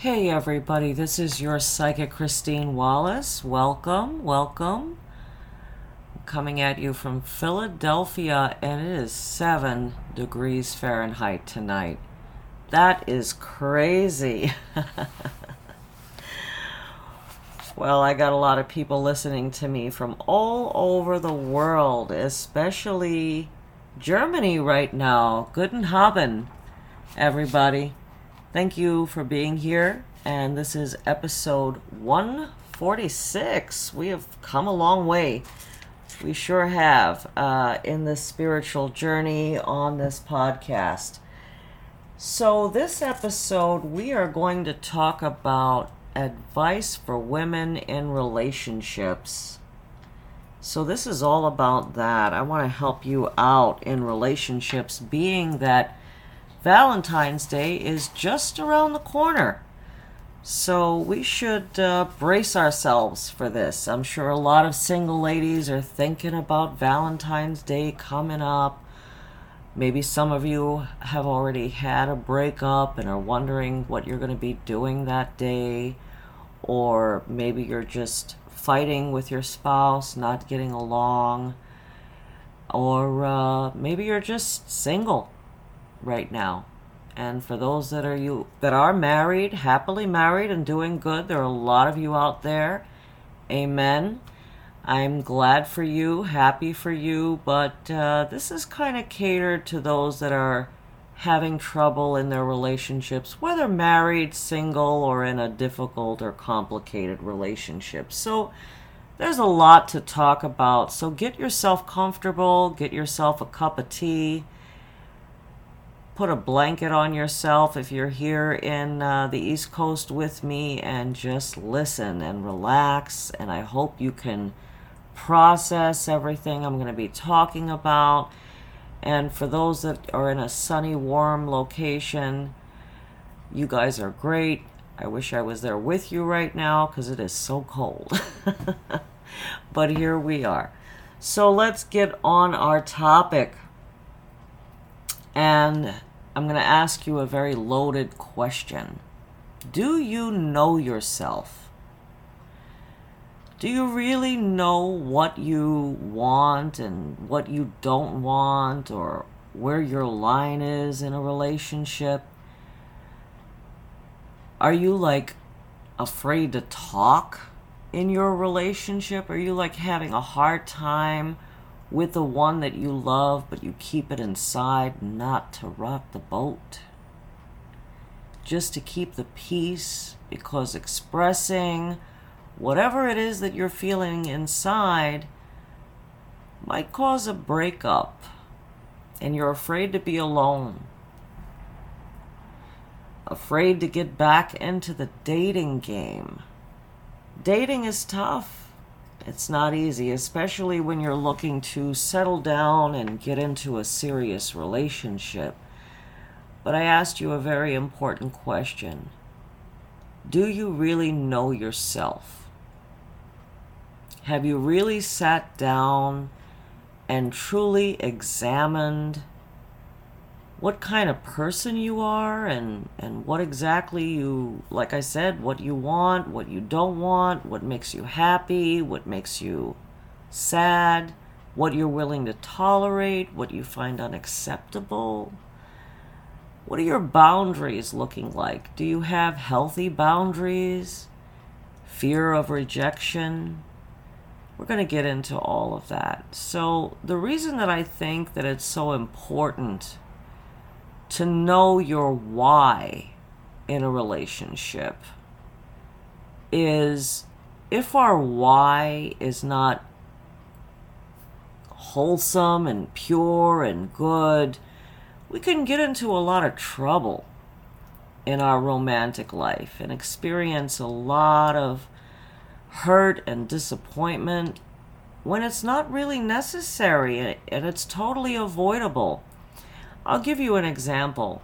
Hey everybody, this is your psychic Christine Wallace. Welcome, welcome. Coming at you from Philadelphia, and it is 7 degrees Fahrenheit tonight. That is crazy. well, I got a lot of people listening to me from all over the world, especially Germany right now. Guten Abend, everybody. Thank you for being here. And this is episode 146. We have come a long way. We sure have uh, in this spiritual journey on this podcast. So, this episode, we are going to talk about advice for women in relationships. So, this is all about that. I want to help you out in relationships, being that Valentine's Day is just around the corner. So we should uh, brace ourselves for this. I'm sure a lot of single ladies are thinking about Valentine's Day coming up. Maybe some of you have already had a breakup and are wondering what you're going to be doing that day. Or maybe you're just fighting with your spouse, not getting along. Or uh, maybe you're just single right now. And for those that are you that are married, happily married and doing good, there are a lot of you out there. Amen. I'm glad for you, happy for you, but uh, this is kind of catered to those that are having trouble in their relationships, whether married, single, or in a difficult or complicated relationship. So there's a lot to talk about. So get yourself comfortable, get yourself a cup of tea put a blanket on yourself if you're here in uh, the East Coast with me and just listen and relax. And I hope you can process everything I'm going to be talking about. And for those that are in a sunny, warm location, you guys are great. I wish I was there with you right now because it is so cold. but here we are. So let's get on our topic. And I'm going to ask you a very loaded question. Do you know yourself? Do you really know what you want and what you don't want, or where your line is in a relationship? Are you like afraid to talk in your relationship? Are you like having a hard time? With the one that you love, but you keep it inside not to rock the boat. Just to keep the peace, because expressing whatever it is that you're feeling inside might cause a breakup, and you're afraid to be alone. Afraid to get back into the dating game. Dating is tough it's not easy, especially when you're looking to settle down and get into a serious relationship. But I asked you a very important question Do you really know yourself? Have you really sat down and truly examined what kind of person you are and and what exactly you like I said what you want what you don't want what makes you happy what makes you sad what you're willing to tolerate what you find unacceptable. What are your boundaries looking like? Do you have healthy boundaries? Fear of rejection? We're going to get into all of that. So the reason that I think that it's so important to know your why in a relationship is if our why is not wholesome and pure and good, we can get into a lot of trouble in our romantic life and experience a lot of hurt and disappointment when it's not really necessary and it's totally avoidable. I'll give you an example.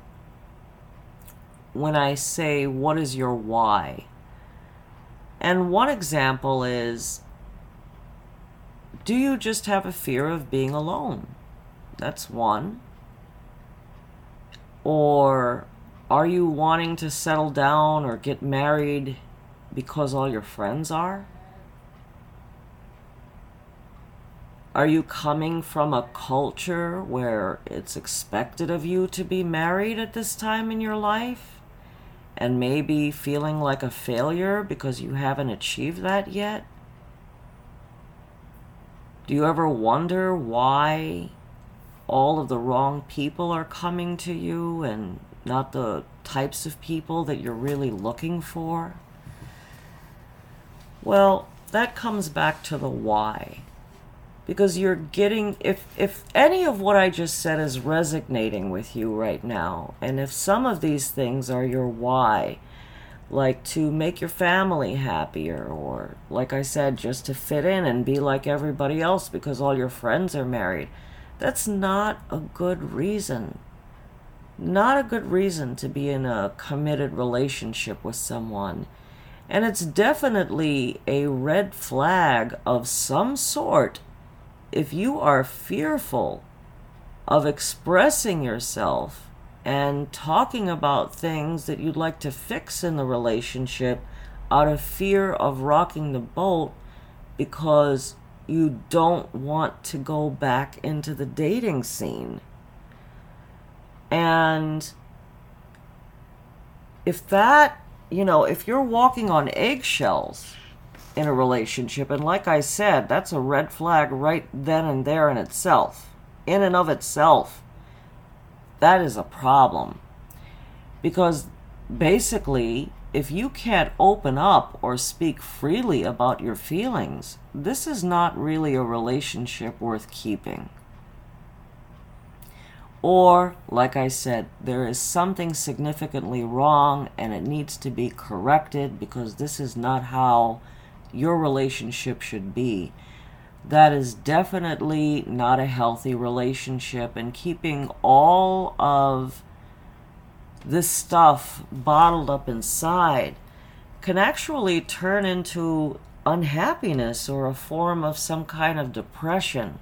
When I say, What is your why? And one example is, Do you just have a fear of being alone? That's one. Or Are you wanting to settle down or get married because all your friends are? Are you coming from a culture where it's expected of you to be married at this time in your life? And maybe feeling like a failure because you haven't achieved that yet? Do you ever wonder why all of the wrong people are coming to you and not the types of people that you're really looking for? Well, that comes back to the why because you're getting if if any of what I just said is resonating with you right now and if some of these things are your why like to make your family happier or like I said just to fit in and be like everybody else because all your friends are married that's not a good reason. Not a good reason to be in a committed relationship with someone. And it's definitely a red flag of some sort if you are fearful of expressing yourself and talking about things that you'd like to fix in the relationship out of fear of rocking the boat because you don't want to go back into the dating scene. And if that, you know, if you're walking on eggshells, in a relationship. And like I said, that's a red flag right then and there in itself. In and of itself, that is a problem. Because basically, if you can't open up or speak freely about your feelings, this is not really a relationship worth keeping. Or, like I said, there is something significantly wrong and it needs to be corrected because this is not how your relationship should be. That is definitely not a healthy relationship, and keeping all of this stuff bottled up inside can actually turn into unhappiness or a form of some kind of depression.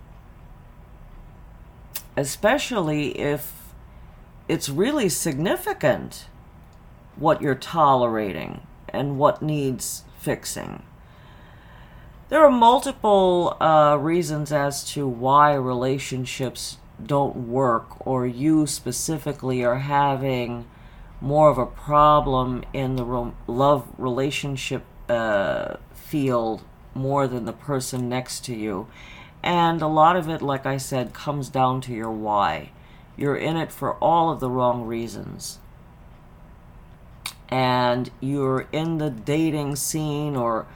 Especially if it's really significant what you're tolerating and what needs fixing. There are multiple uh, reasons as to why relationships don't work, or you specifically are having more of a problem in the ro- love relationship uh, field more than the person next to you. And a lot of it, like I said, comes down to your why. You're in it for all of the wrong reasons. And you're in the dating scene or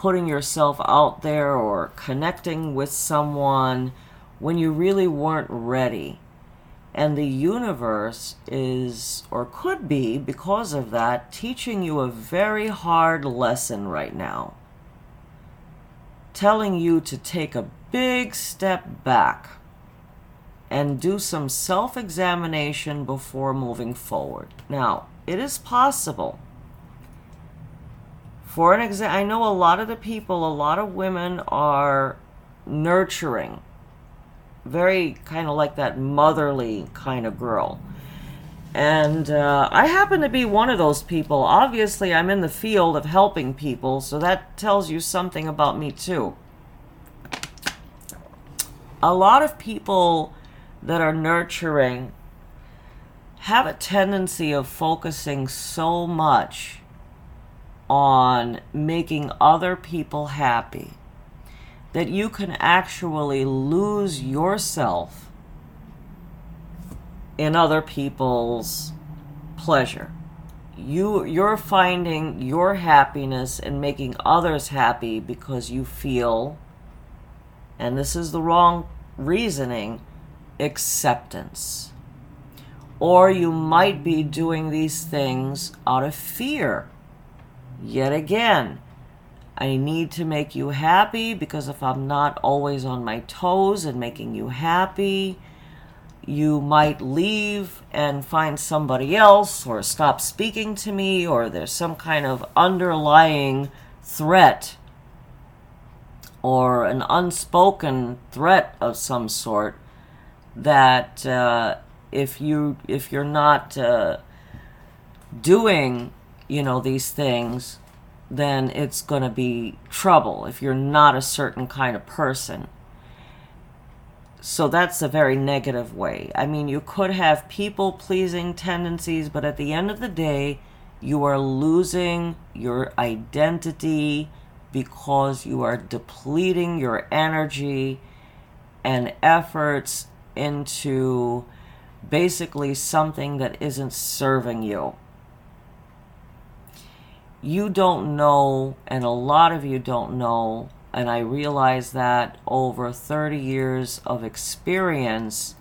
putting yourself out there or connecting with someone when you really weren't ready. And the universe is, or could be, because of that, teaching you a very hard lesson right now. Telling you to take a big step back and do some self examination before moving forward. Now, it is possible for an example, I know a lot of the people, a lot of women are nurturing, very kind of like that motherly kind of girl. And uh, I happen to be one of those people. Obviously, I'm in the field of helping people, so that tells you something about me, too. A lot of people that are nurturing have a tendency of focusing so much on making other people happy that you can actually lose yourself in other people's pleasure. You you're finding your happiness and making others happy because you feel and this is the wrong reasoning acceptance. Or you might be doing these things out of fear Yet again, I need to make you happy because if I'm not always on my toes and making you happy, you might leave and find somebody else or stop speaking to me or there's some kind of underlying threat or an unspoken threat of some sort that uh, if you if you're not uh, doing, you know, these things, then it's going to be trouble if you're not a certain kind of person. So that's a very negative way. I mean, you could have people pleasing tendencies, but at the end of the day, you are losing your identity because you are depleting your energy and efforts into basically something that isn't serving you. You don't know, and a lot of you don't know, and I realize that over 30 years of experience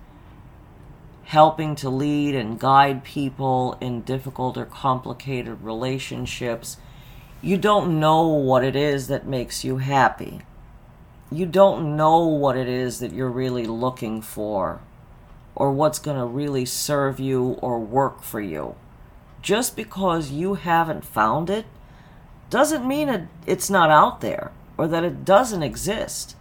helping to lead and guide people in difficult or complicated relationships, you don't know what it is that makes you happy. You don't know what it is that you're really looking for or what's going to really serve you or work for you. Just because you haven't found it doesn't mean it, it's not out there or that it doesn't exist.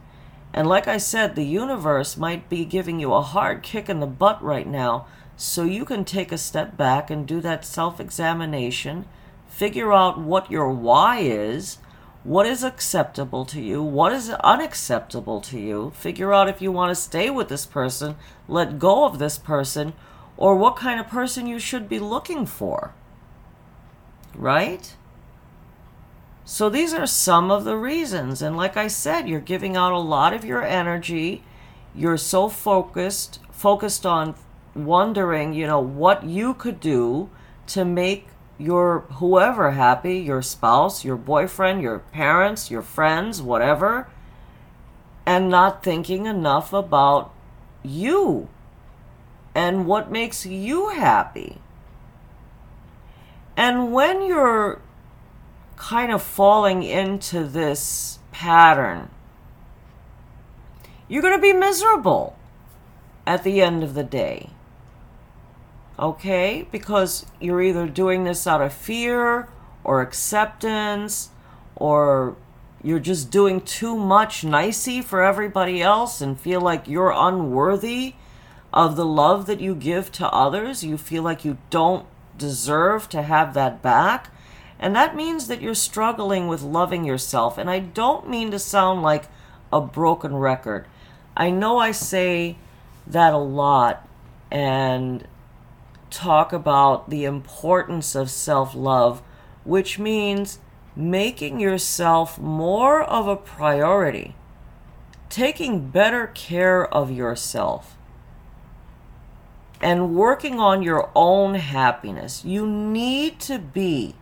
And like I said, the universe might be giving you a hard kick in the butt right now so you can take a step back and do that self examination, figure out what your why is, what is acceptable to you, what is unacceptable to you, figure out if you want to stay with this person, let go of this person, or what kind of person you should be looking for. Right? So these are some of the reasons. And like I said, you're giving out a lot of your energy. You're so focused, focused on wondering, you know, what you could do to make your whoever happy, your spouse, your boyfriend, your parents, your friends, whatever, and not thinking enough about you and what makes you happy. And when you're kind of falling into this pattern, you're going to be miserable at the end of the day. Okay? Because you're either doing this out of fear or acceptance or you're just doing too much nicey for everybody else and feel like you're unworthy of the love that you give to others. You feel like you don't deserve to have that back. And that means that you're struggling with loving yourself. And I don't mean to sound like a broken record. I know I say that a lot and talk about the importance of self love, which means making yourself more of a priority, taking better care of yourself, and working on your own happiness. You need to be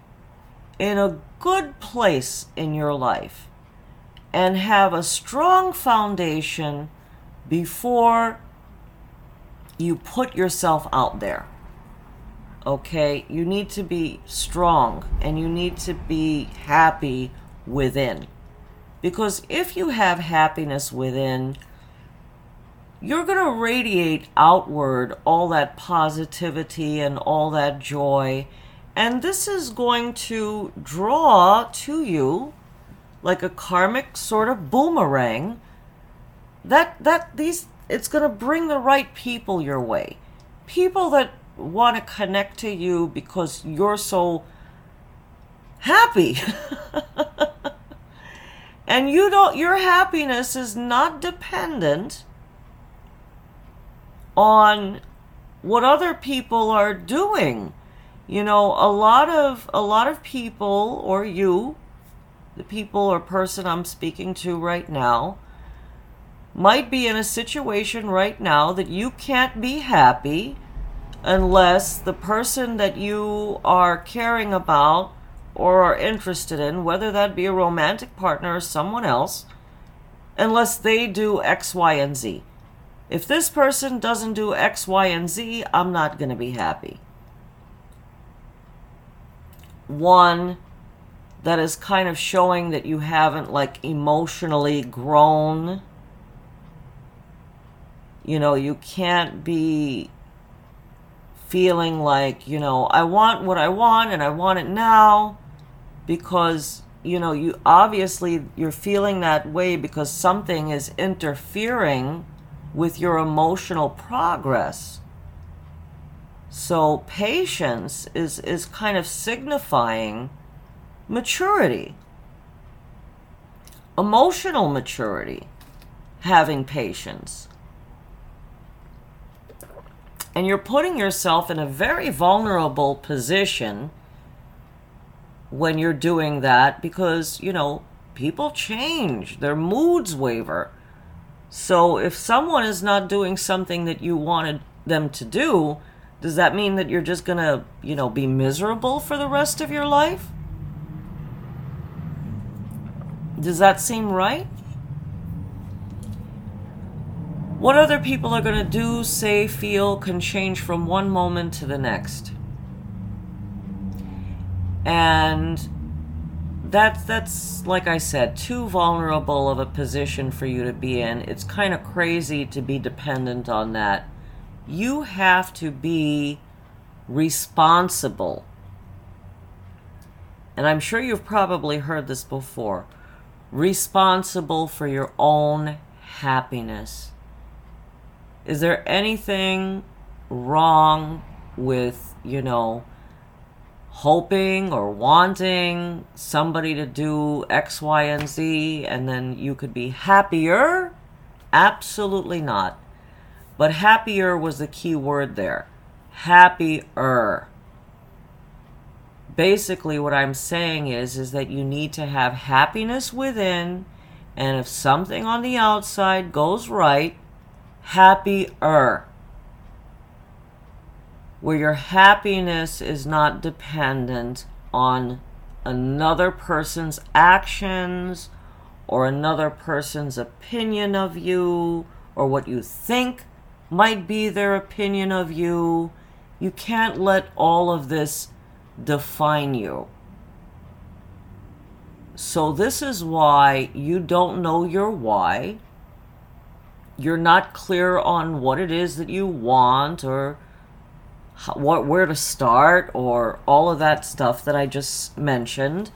in a good place in your life and have a strong foundation before you put yourself out there. Okay? You need to be strong and you need to be happy within. Because if you have happiness within, you're going to radiate outward all that positivity and all that joy and this is going to draw to you like a karmic sort of boomerang that that these it's going to bring the right people your way. People that want to connect to you because you're so happy. and you don't your happiness is not dependent on what other people are doing. You know a lot of a lot of people or you the people or person i'm speaking to right now might be in a situation right now that you can't be happy unless the person that you are caring about or are interested in whether that be a romantic partner or someone else unless they do x y and z if this person doesn't do x y and z i'm not going to be happy one that is kind of showing that you haven't like emotionally grown. You know, you can't be feeling like, you know, I want what I want and I want it now because, you know, you obviously you're feeling that way because something is interfering with your emotional progress. So patience is, is kind of signifying maturity, emotional maturity, having patience. And you're putting yourself in a very vulnerable position when you're doing that because, you know, people change, their moods waver. So if someone is not doing something that you wanted them to do, does that mean that you're just going to, you know, be miserable for the rest of your life? Does that seem right? What other people are going to do, say, feel can change from one moment to the next. And that's that's like I said, too vulnerable of a position for you to be in. It's kind of crazy to be dependent on that. You have to be responsible. And I'm sure you've probably heard this before. Responsible for your own happiness. Is there anything wrong with, you know, hoping or wanting somebody to do X, Y, and Z, and then you could be happier? Absolutely not. But happier was the key word there. Happier. Basically, what I'm saying is, is that you need to have happiness within, and if something on the outside goes right, happier where your happiness is not dependent on another person's actions or another person's opinion of you or what you think might be their opinion of you. You can't let all of this define you. So, this is why you don't know your why. You're not clear on what it is that you want or what where to start or all of that stuff that I just mentioned.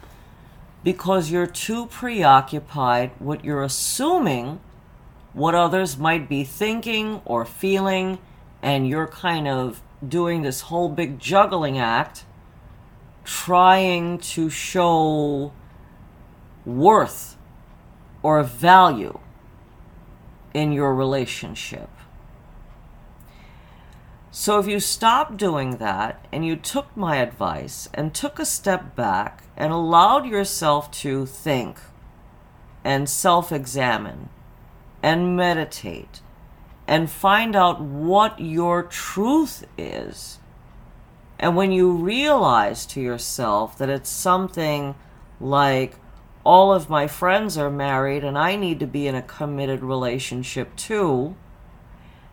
Because you're too preoccupied what you're assuming what others might be thinking or feeling and you're kind of doing this whole big juggling act trying to show worth or value in your relationship so if you stopped doing that and you took my advice and took a step back and allowed yourself to think and self examine and meditate and find out what your truth is. And when you realize to yourself that it's something like, all of my friends are married and I need to be in a committed relationship too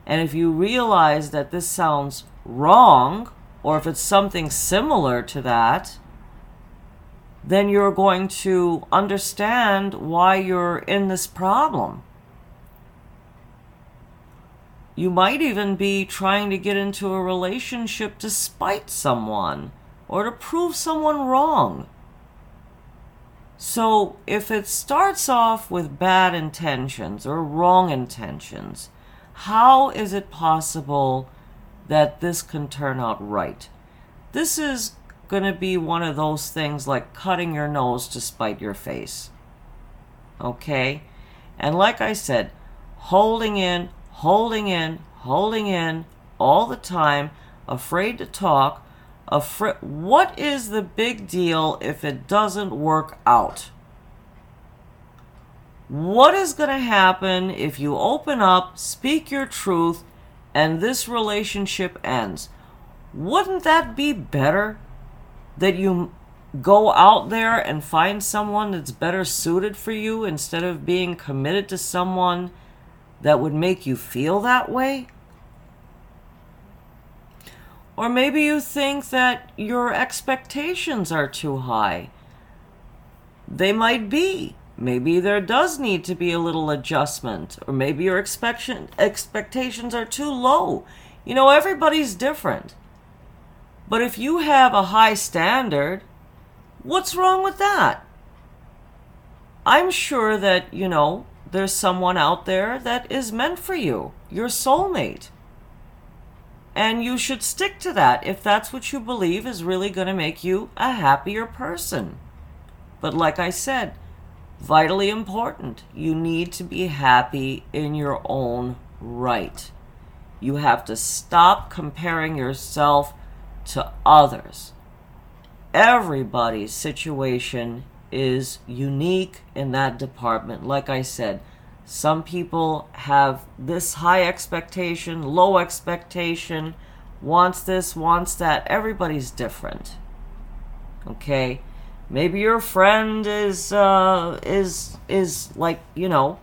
and if you realize that this sounds wrong, or if it's something similar to that, then you're going to understand why you're in this problem. You might even be trying to get into a relationship to spite someone or to prove someone wrong. So, if it starts off with bad intentions or wrong intentions, how is it possible that this can turn out right? This is going to be one of those things like cutting your nose to spite your face. Okay? And like I said, holding in, holding in, holding in all the time, afraid to talk, afraid what is the big deal if it doesn't work out? What is going to happen if you open up, speak your truth, and this relationship ends? Wouldn't that be better? That you go out there and find someone that's better suited for you instead of being committed to someone that would make you feel that way? Or maybe you think that your expectations are too high. They might be. Maybe there does need to be a little adjustment, or maybe your expectation, expectations are too low. You know, everybody's different. But if you have a high standard, what's wrong with that? I'm sure that, you know, there's someone out there that is meant for you, your soulmate. And you should stick to that if that's what you believe is really going to make you a happier person. But like I said, vitally important, you need to be happy in your own right. You have to stop comparing yourself to others. Everybody's situation is unique in that department. Like I said, some people have this high expectation, low expectation, wants this, wants that. Everybody's different. Okay? Maybe your friend is uh is is like, you know,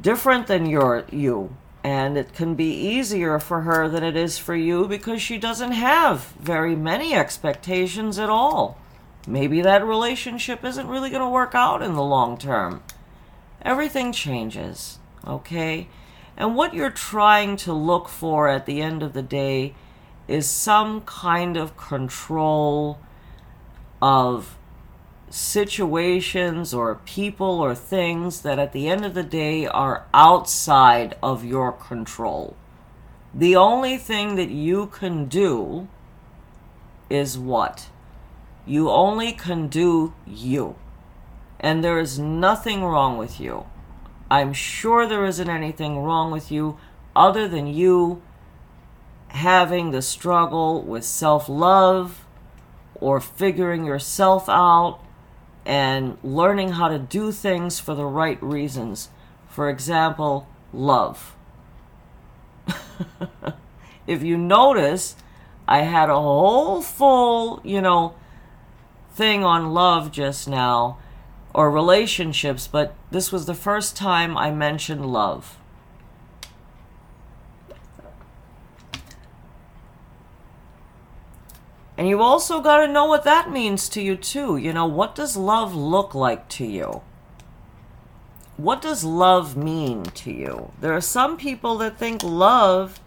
different than your you and it can be easier for her than it is for you because she doesn't have very many expectations at all. Maybe that relationship isn't really going to work out in the long term. Everything changes, okay? And what you're trying to look for at the end of the day is some kind of control of situations or people or things that at the end of the day are outside of your control. The only thing that you can do is what? You only can do you. And there is nothing wrong with you. I'm sure there isn't anything wrong with you other than you having the struggle with self love or figuring yourself out and learning how to do things for the right reasons. For example, love. if you notice, I had a whole full, you know, thing on love just now, or relationships, but this was the first time I mentioned love. And you also got to know what that means to you, too. You know, what does love look like to you? What does love mean to you? There are some people that think love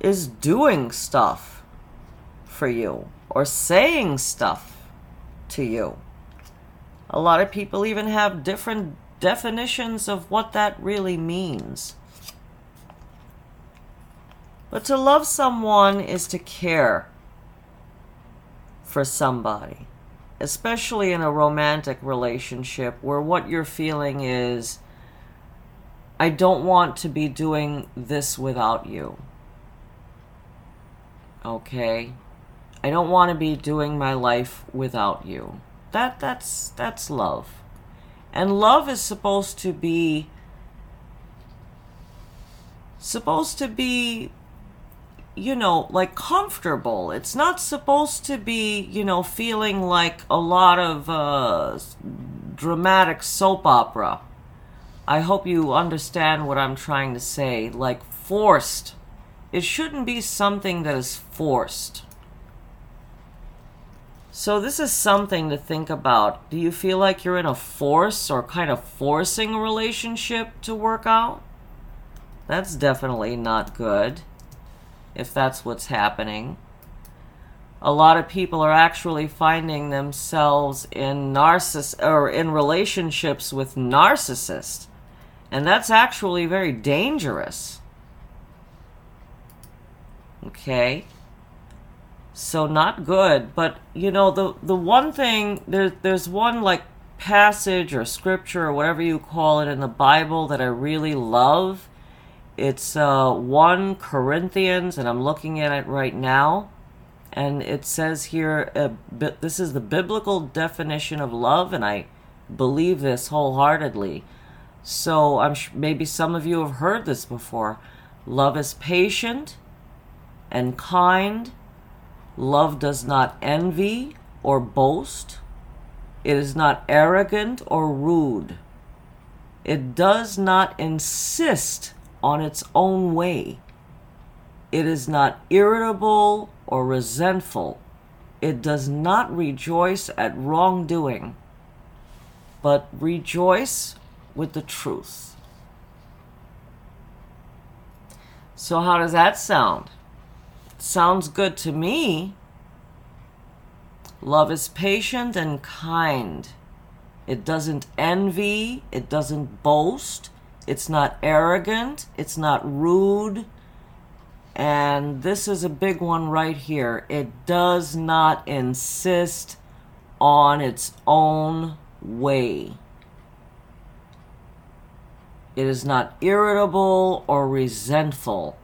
is doing stuff for you or saying stuff to you. A lot of people even have different definitions of what that really means. But to love someone is to care for somebody, especially in a romantic relationship where what you're feeling is, I don't want to be doing this without you. Okay? I don't want to be doing my life without you. That that's that's love. And love is supposed to be supposed to be you know, like comfortable. It's not supposed to be, you know, feeling like a lot of uh, dramatic soap opera. I hope you understand what I'm trying to say. Like forced. It shouldn't be something that is forced. So, this is something to think about. Do you feel like you're in a force or kind of forcing a relationship to work out? That's definitely not good if that's what's happening. A lot of people are actually finding themselves in narciss or in relationships with narcissists. And that's actually very dangerous. Okay? So not good, but you know the the one thing there there's one like passage or scripture or whatever you call it in the Bible that I really love it's uh, 1 Corinthians, and I'm looking at it right now. And it says here, uh, this is the biblical definition of love, and I believe this wholeheartedly. So I'm sh- maybe some of you have heard this before. Love is patient and kind. Love does not envy or boast. It is not arrogant or rude. It does not insist on its own way. It is not irritable or resentful. It does not rejoice at wrongdoing, but rejoice with the truth. So, how does that sound? sounds good to me. Love is patient and kind. It doesn't envy, it doesn't boast, it's not arrogant, it's not rude, and this is a big one right here. It does not insist on its own way. It is not irritable or resentful.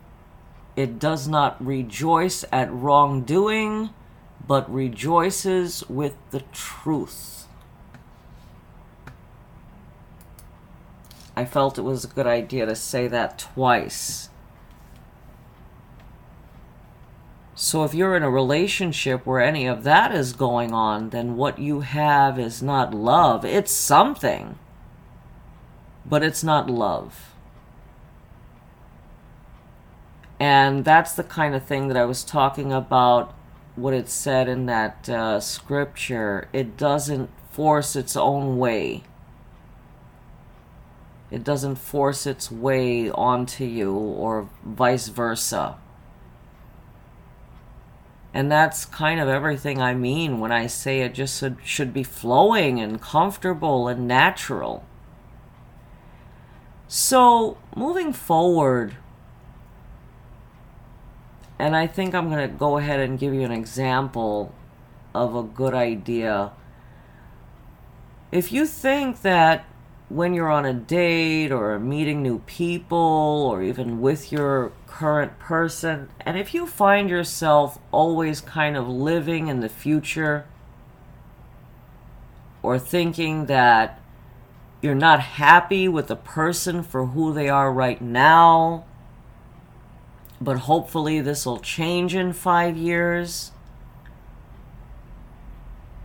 It does not rejoice at wrongdoing, but rejoices with the truth. I felt it was a good idea to say that twice. So, if you're in a relationship where any of that is going on, then what you have is not love. It's something, but it's not love. And that's the kind of thing that I was talking about, what it said in that uh, scripture. It doesn't force its own way, it doesn't force its way onto you, or vice versa. And that's kind of everything I mean when I say it just should, should be flowing and comfortable and natural. So, moving forward, and I think I'm going to go ahead and give you an example of a good idea. If you think that when you're on a date or meeting new people or even with your current person, and if you find yourself always kind of living in the future or thinking that you're not happy with the person for who they are right now, but hopefully this will change in five years.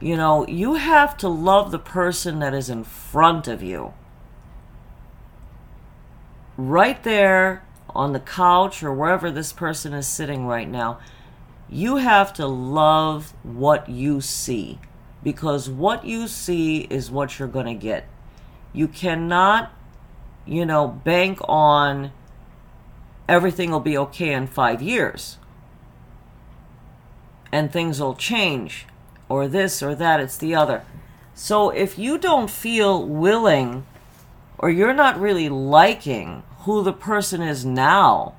You know, you have to love the person that is in front of you. Right there on the couch or wherever this person is sitting right now, you have to love what you see because what you see is what you're going to get. You cannot, you know, bank on everything will be okay in five years. And things will change, or this or that, it's the other. So if you don't feel willing, or you're not really liking who the person is now,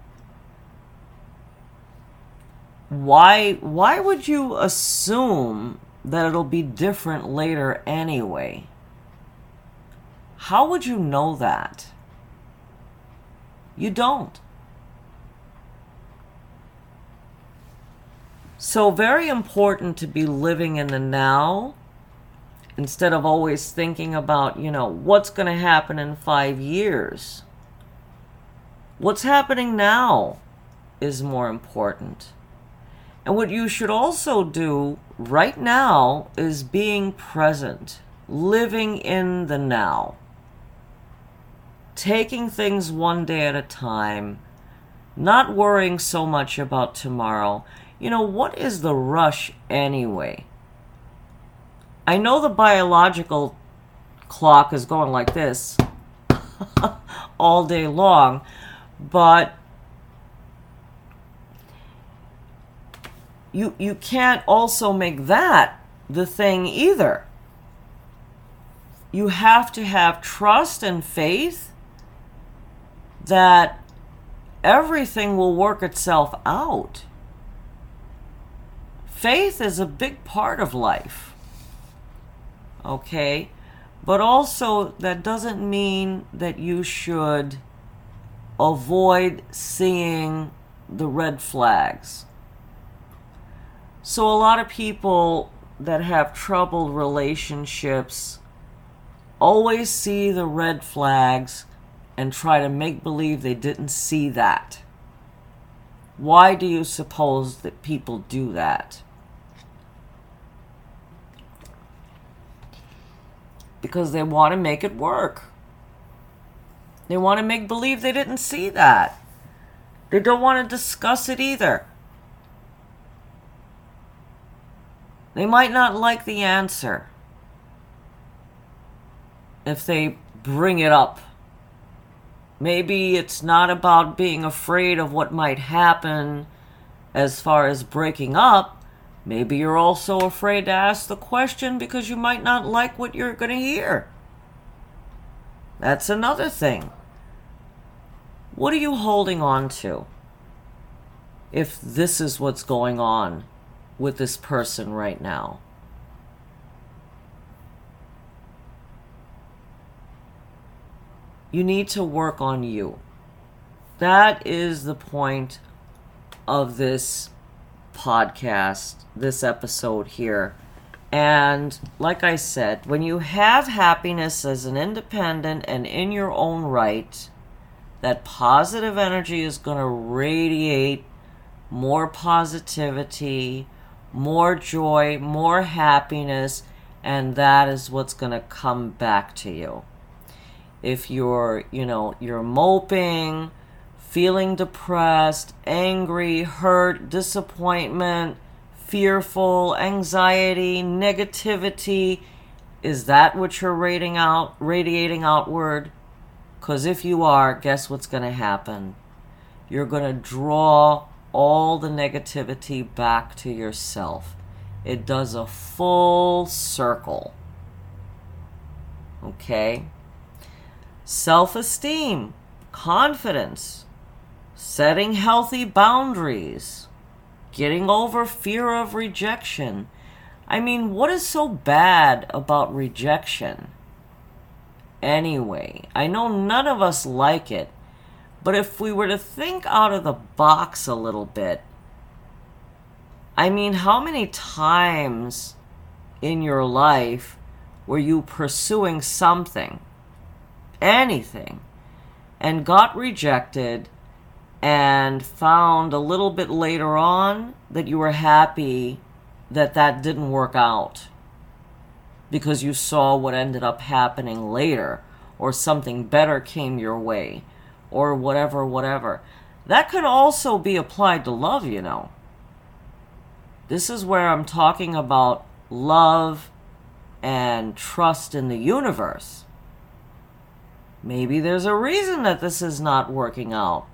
why why would you assume that it'll be different later anyway? How would you know that? You don't. So, very important to be living in the now instead of always thinking about, you know, what's going to happen in five years. What's happening now is more important. And what you should also do right now is being present, living in the now, taking things one day at a time, not worrying so much about tomorrow you know, what is the rush anyway? I know the biological clock is going like this all day long, but you you can't also make that the thing either. You have to have trust and faith that everything will work itself out. Faith is a big part of life. Okay? But also, that doesn't mean that you should avoid seeing the red flags. So, a lot of people that have troubled relationships always see the red flags and try to make believe they didn't see that. Why do you suppose that people do that? Because they want to make it work. They want to make believe they didn't see that. They don't want to discuss it either. They might not like the answer if they bring it up. Maybe it's not about being afraid of what might happen as far as breaking up, Maybe you're also afraid to ask the question because you might not like what you're going to hear. That's another thing. What are you holding on to? if this is what's going on with this person right now. You need to work on you. That is the point of this podcast, this episode here. And like I said, when you have happiness as an independent and in your own right, that positive energy is going to radiate more positivity, more joy, more happiness, and that is what's going to come back to you. If you're, you know, you're moping, feeling depressed, angry, hurt, disappointment, fearful, anxiety, negativity, is that what you're radiating out, radiating outward? Because if you are, guess what's going to happen? You're going to draw all the negativity back to yourself. It does a full circle. Okay? Self esteem, confidence, setting healthy boundaries, getting over fear of rejection. I mean, what is so bad about rejection? Anyway, I know none of us like it, but if we were to think out of the box a little bit, I mean, how many times in your life were you pursuing something, anything, and got rejected and found a little bit later on that you were happy that that didn't work out because you saw what ended up happening later or something better came your way or whatever, whatever. That could also be applied to love, you know. This is where I'm talking about love and trust in the universe. Maybe there's a reason that this is not working out.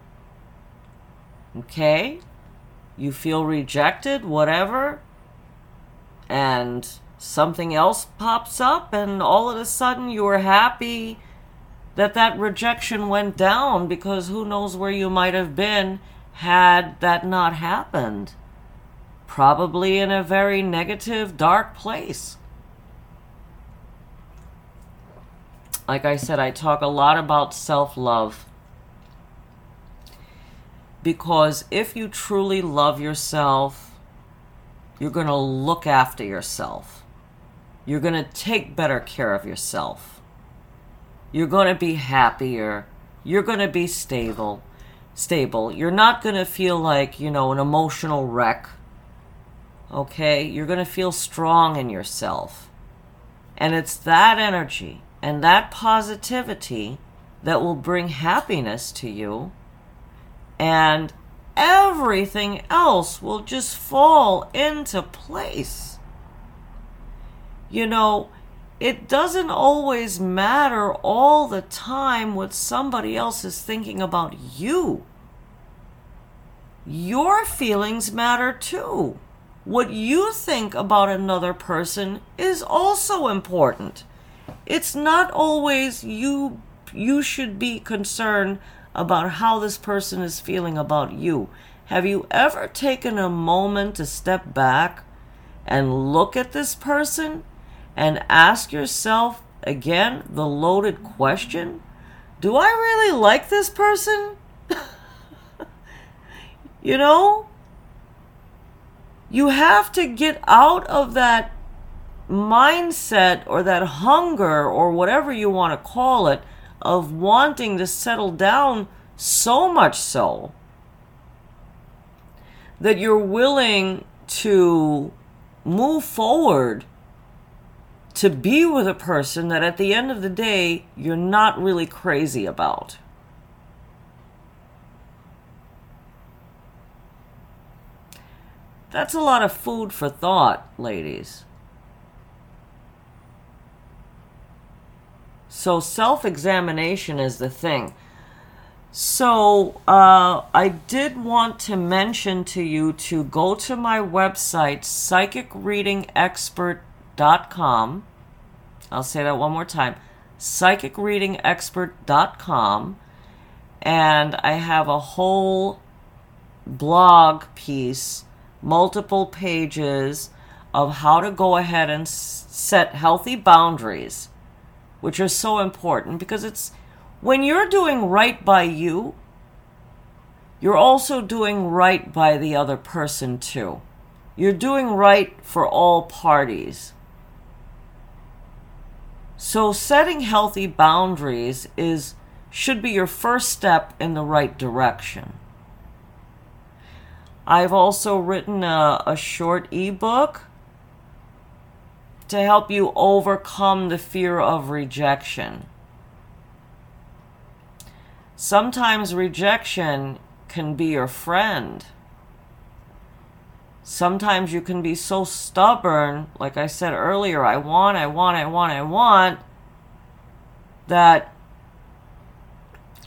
Okay? You feel rejected, whatever, and something else pops up, and all of a sudden you are happy that that rejection went down because who knows where you might have been had that not happened. Probably in a very negative, dark place. Like I said, I talk a lot about self love. Because if you truly love yourself, you're going to look after yourself. You're going to take better care of yourself you're going to be happier. You're going to be stable. Stable. You're not going to feel like, you know, an emotional wreck. Okay? You're going to feel strong in yourself. And it's that energy and that positivity that will bring happiness to you. And everything else will just fall into place. You know, it doesn't always matter all the time what somebody else is thinking about you. Your feelings matter too. What you think about another person is also important. It's not always you you should be concerned about how this person is feeling about you. Have you ever taken a moment to step back and look at this person and ask yourself again the loaded question Do I really like this person? you know? You have to get out of that mindset or that hunger or whatever you want to call it of wanting to settle down so much so that you're willing to move forward to be with a person that at the end of the day you're not really crazy about. That's a lot of food for thought, ladies. So, self examination is the thing. So, uh, I did want to mention to you to go to my website, psychicreadingexpert.com, I'll say that one more time psychicreadingexpert.com. And I have a whole blog piece multiple pages of how to go ahead and set healthy boundaries, which are so important because it's when you're doing right by you, you're also doing right by the other person too. You're doing right for all parties. So setting healthy boundaries is should be your first step in the right direction. I've also written a, a short ebook to help you overcome the fear of rejection. Sometimes rejection can be your friend. Sometimes you can be so stubborn, like I said earlier, I want, I want, I want, I want, that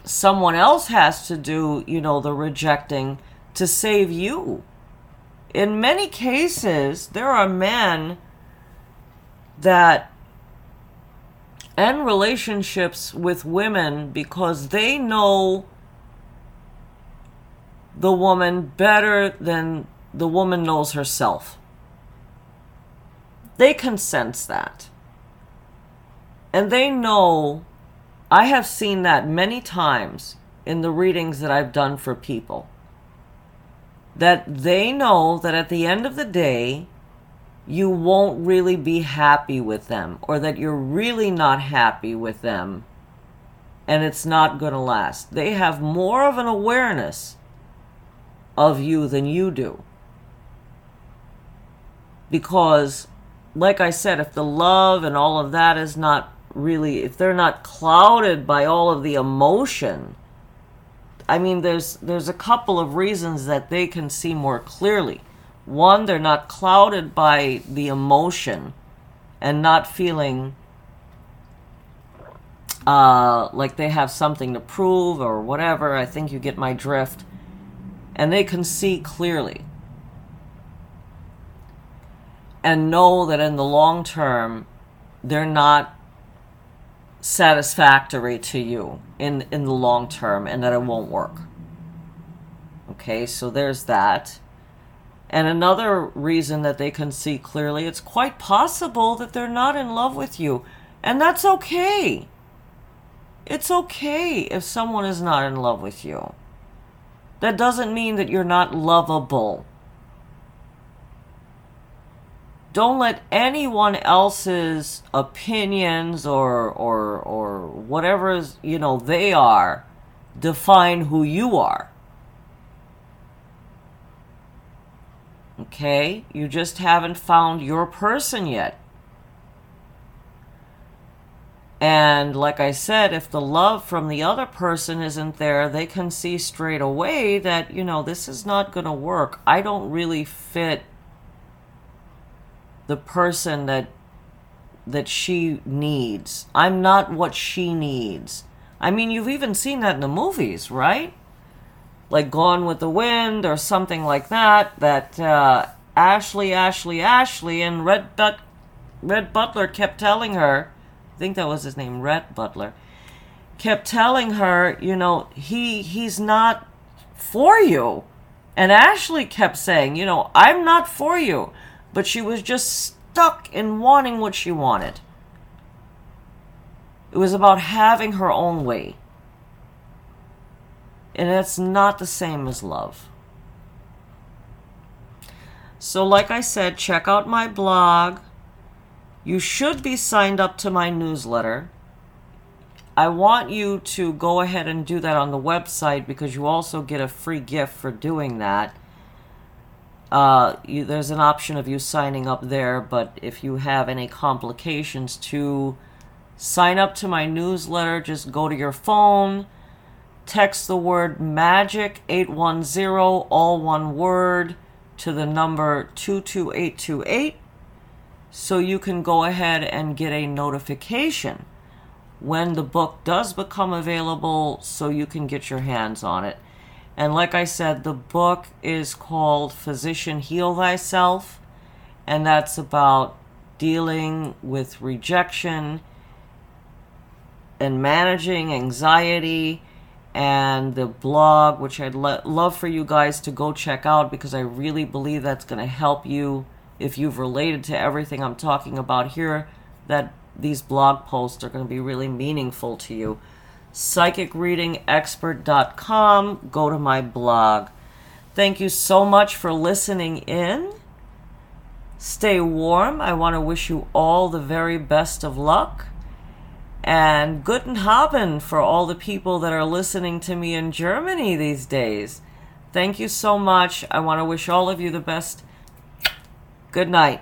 someone else has to do, you know, the rejecting to save you. In many cases, there are men that end relationships with women because they know the woman better than the woman knows herself. They can sense that. And they know, I have seen that many times in the readings that I've done for people, that they know that at the end of the day, you won't really be happy with them, or that you're really not happy with them, and it's not going to last. They have more of an awareness of you than you do. Because, like I said, if the love and all of that is not really, if they're not clouded by all of the emotion, I mean, there's there's a couple of reasons that they can see more clearly. One, they're not clouded by the emotion and not feeling uh, like they have something to prove or whatever. I think you get my drift. And they can see clearly and know that in the long term, they're not satisfactory to you in, in the long term and that it won't work. Okay, so there's that. And another reason that they can see clearly, it's quite possible that they're not in love with you. And that's okay. It's okay if someone is not in love with you. That doesn't mean that you're not lovable. Don't let anyone else's opinions or or or whatever you know they are define who you are. Okay? You just haven't found your person yet. And like I said, if the love from the other person isn't there, they can see straight away that, you know, this is not going to work. I don't really fit the person that that she needs. I'm not what she needs. I mean, you've even seen that in the movies, right? Like Gone with the Wind or something like that. That uh, Ashley, Ashley, Ashley, and Rhett But Rhett Butler kept telling her. I think that was his name, Rhett Butler. Kept telling her, you know, he he's not for you. And Ashley kept saying, you know, I'm not for you but she was just stuck in wanting what she wanted. It was about having her own way. And it's not the same as love. So, like I said, check out my blog. You should be signed up to my newsletter. I want you to go ahead and do that on the website because you also get a free gift for doing that uh, you, there's an option of you signing up there, but if you have any complications to sign up to my newsletter, just go to your phone, text the word magic 810, all one word, to the number 22828 so you can go ahead and get a notification when the book does become available so you can get your hands on it. And like I said, the book is called Physician Heal Thyself, and that's about dealing with rejection and managing anxiety and the blog, which I'd lo- love for you guys to go check out because I really believe that's going to help you if you've related to everything I'm talking about here, that these blog posts are going to be really meaningful to you. PsychicReadingExpert.com, go to my blog. Thank you so much for listening in. Stay warm. I want to wish you all the very best of luck. And guten Abend for all the people that are listening to me in Germany these days. Thank you so much. I want to wish all of you the best. Good night.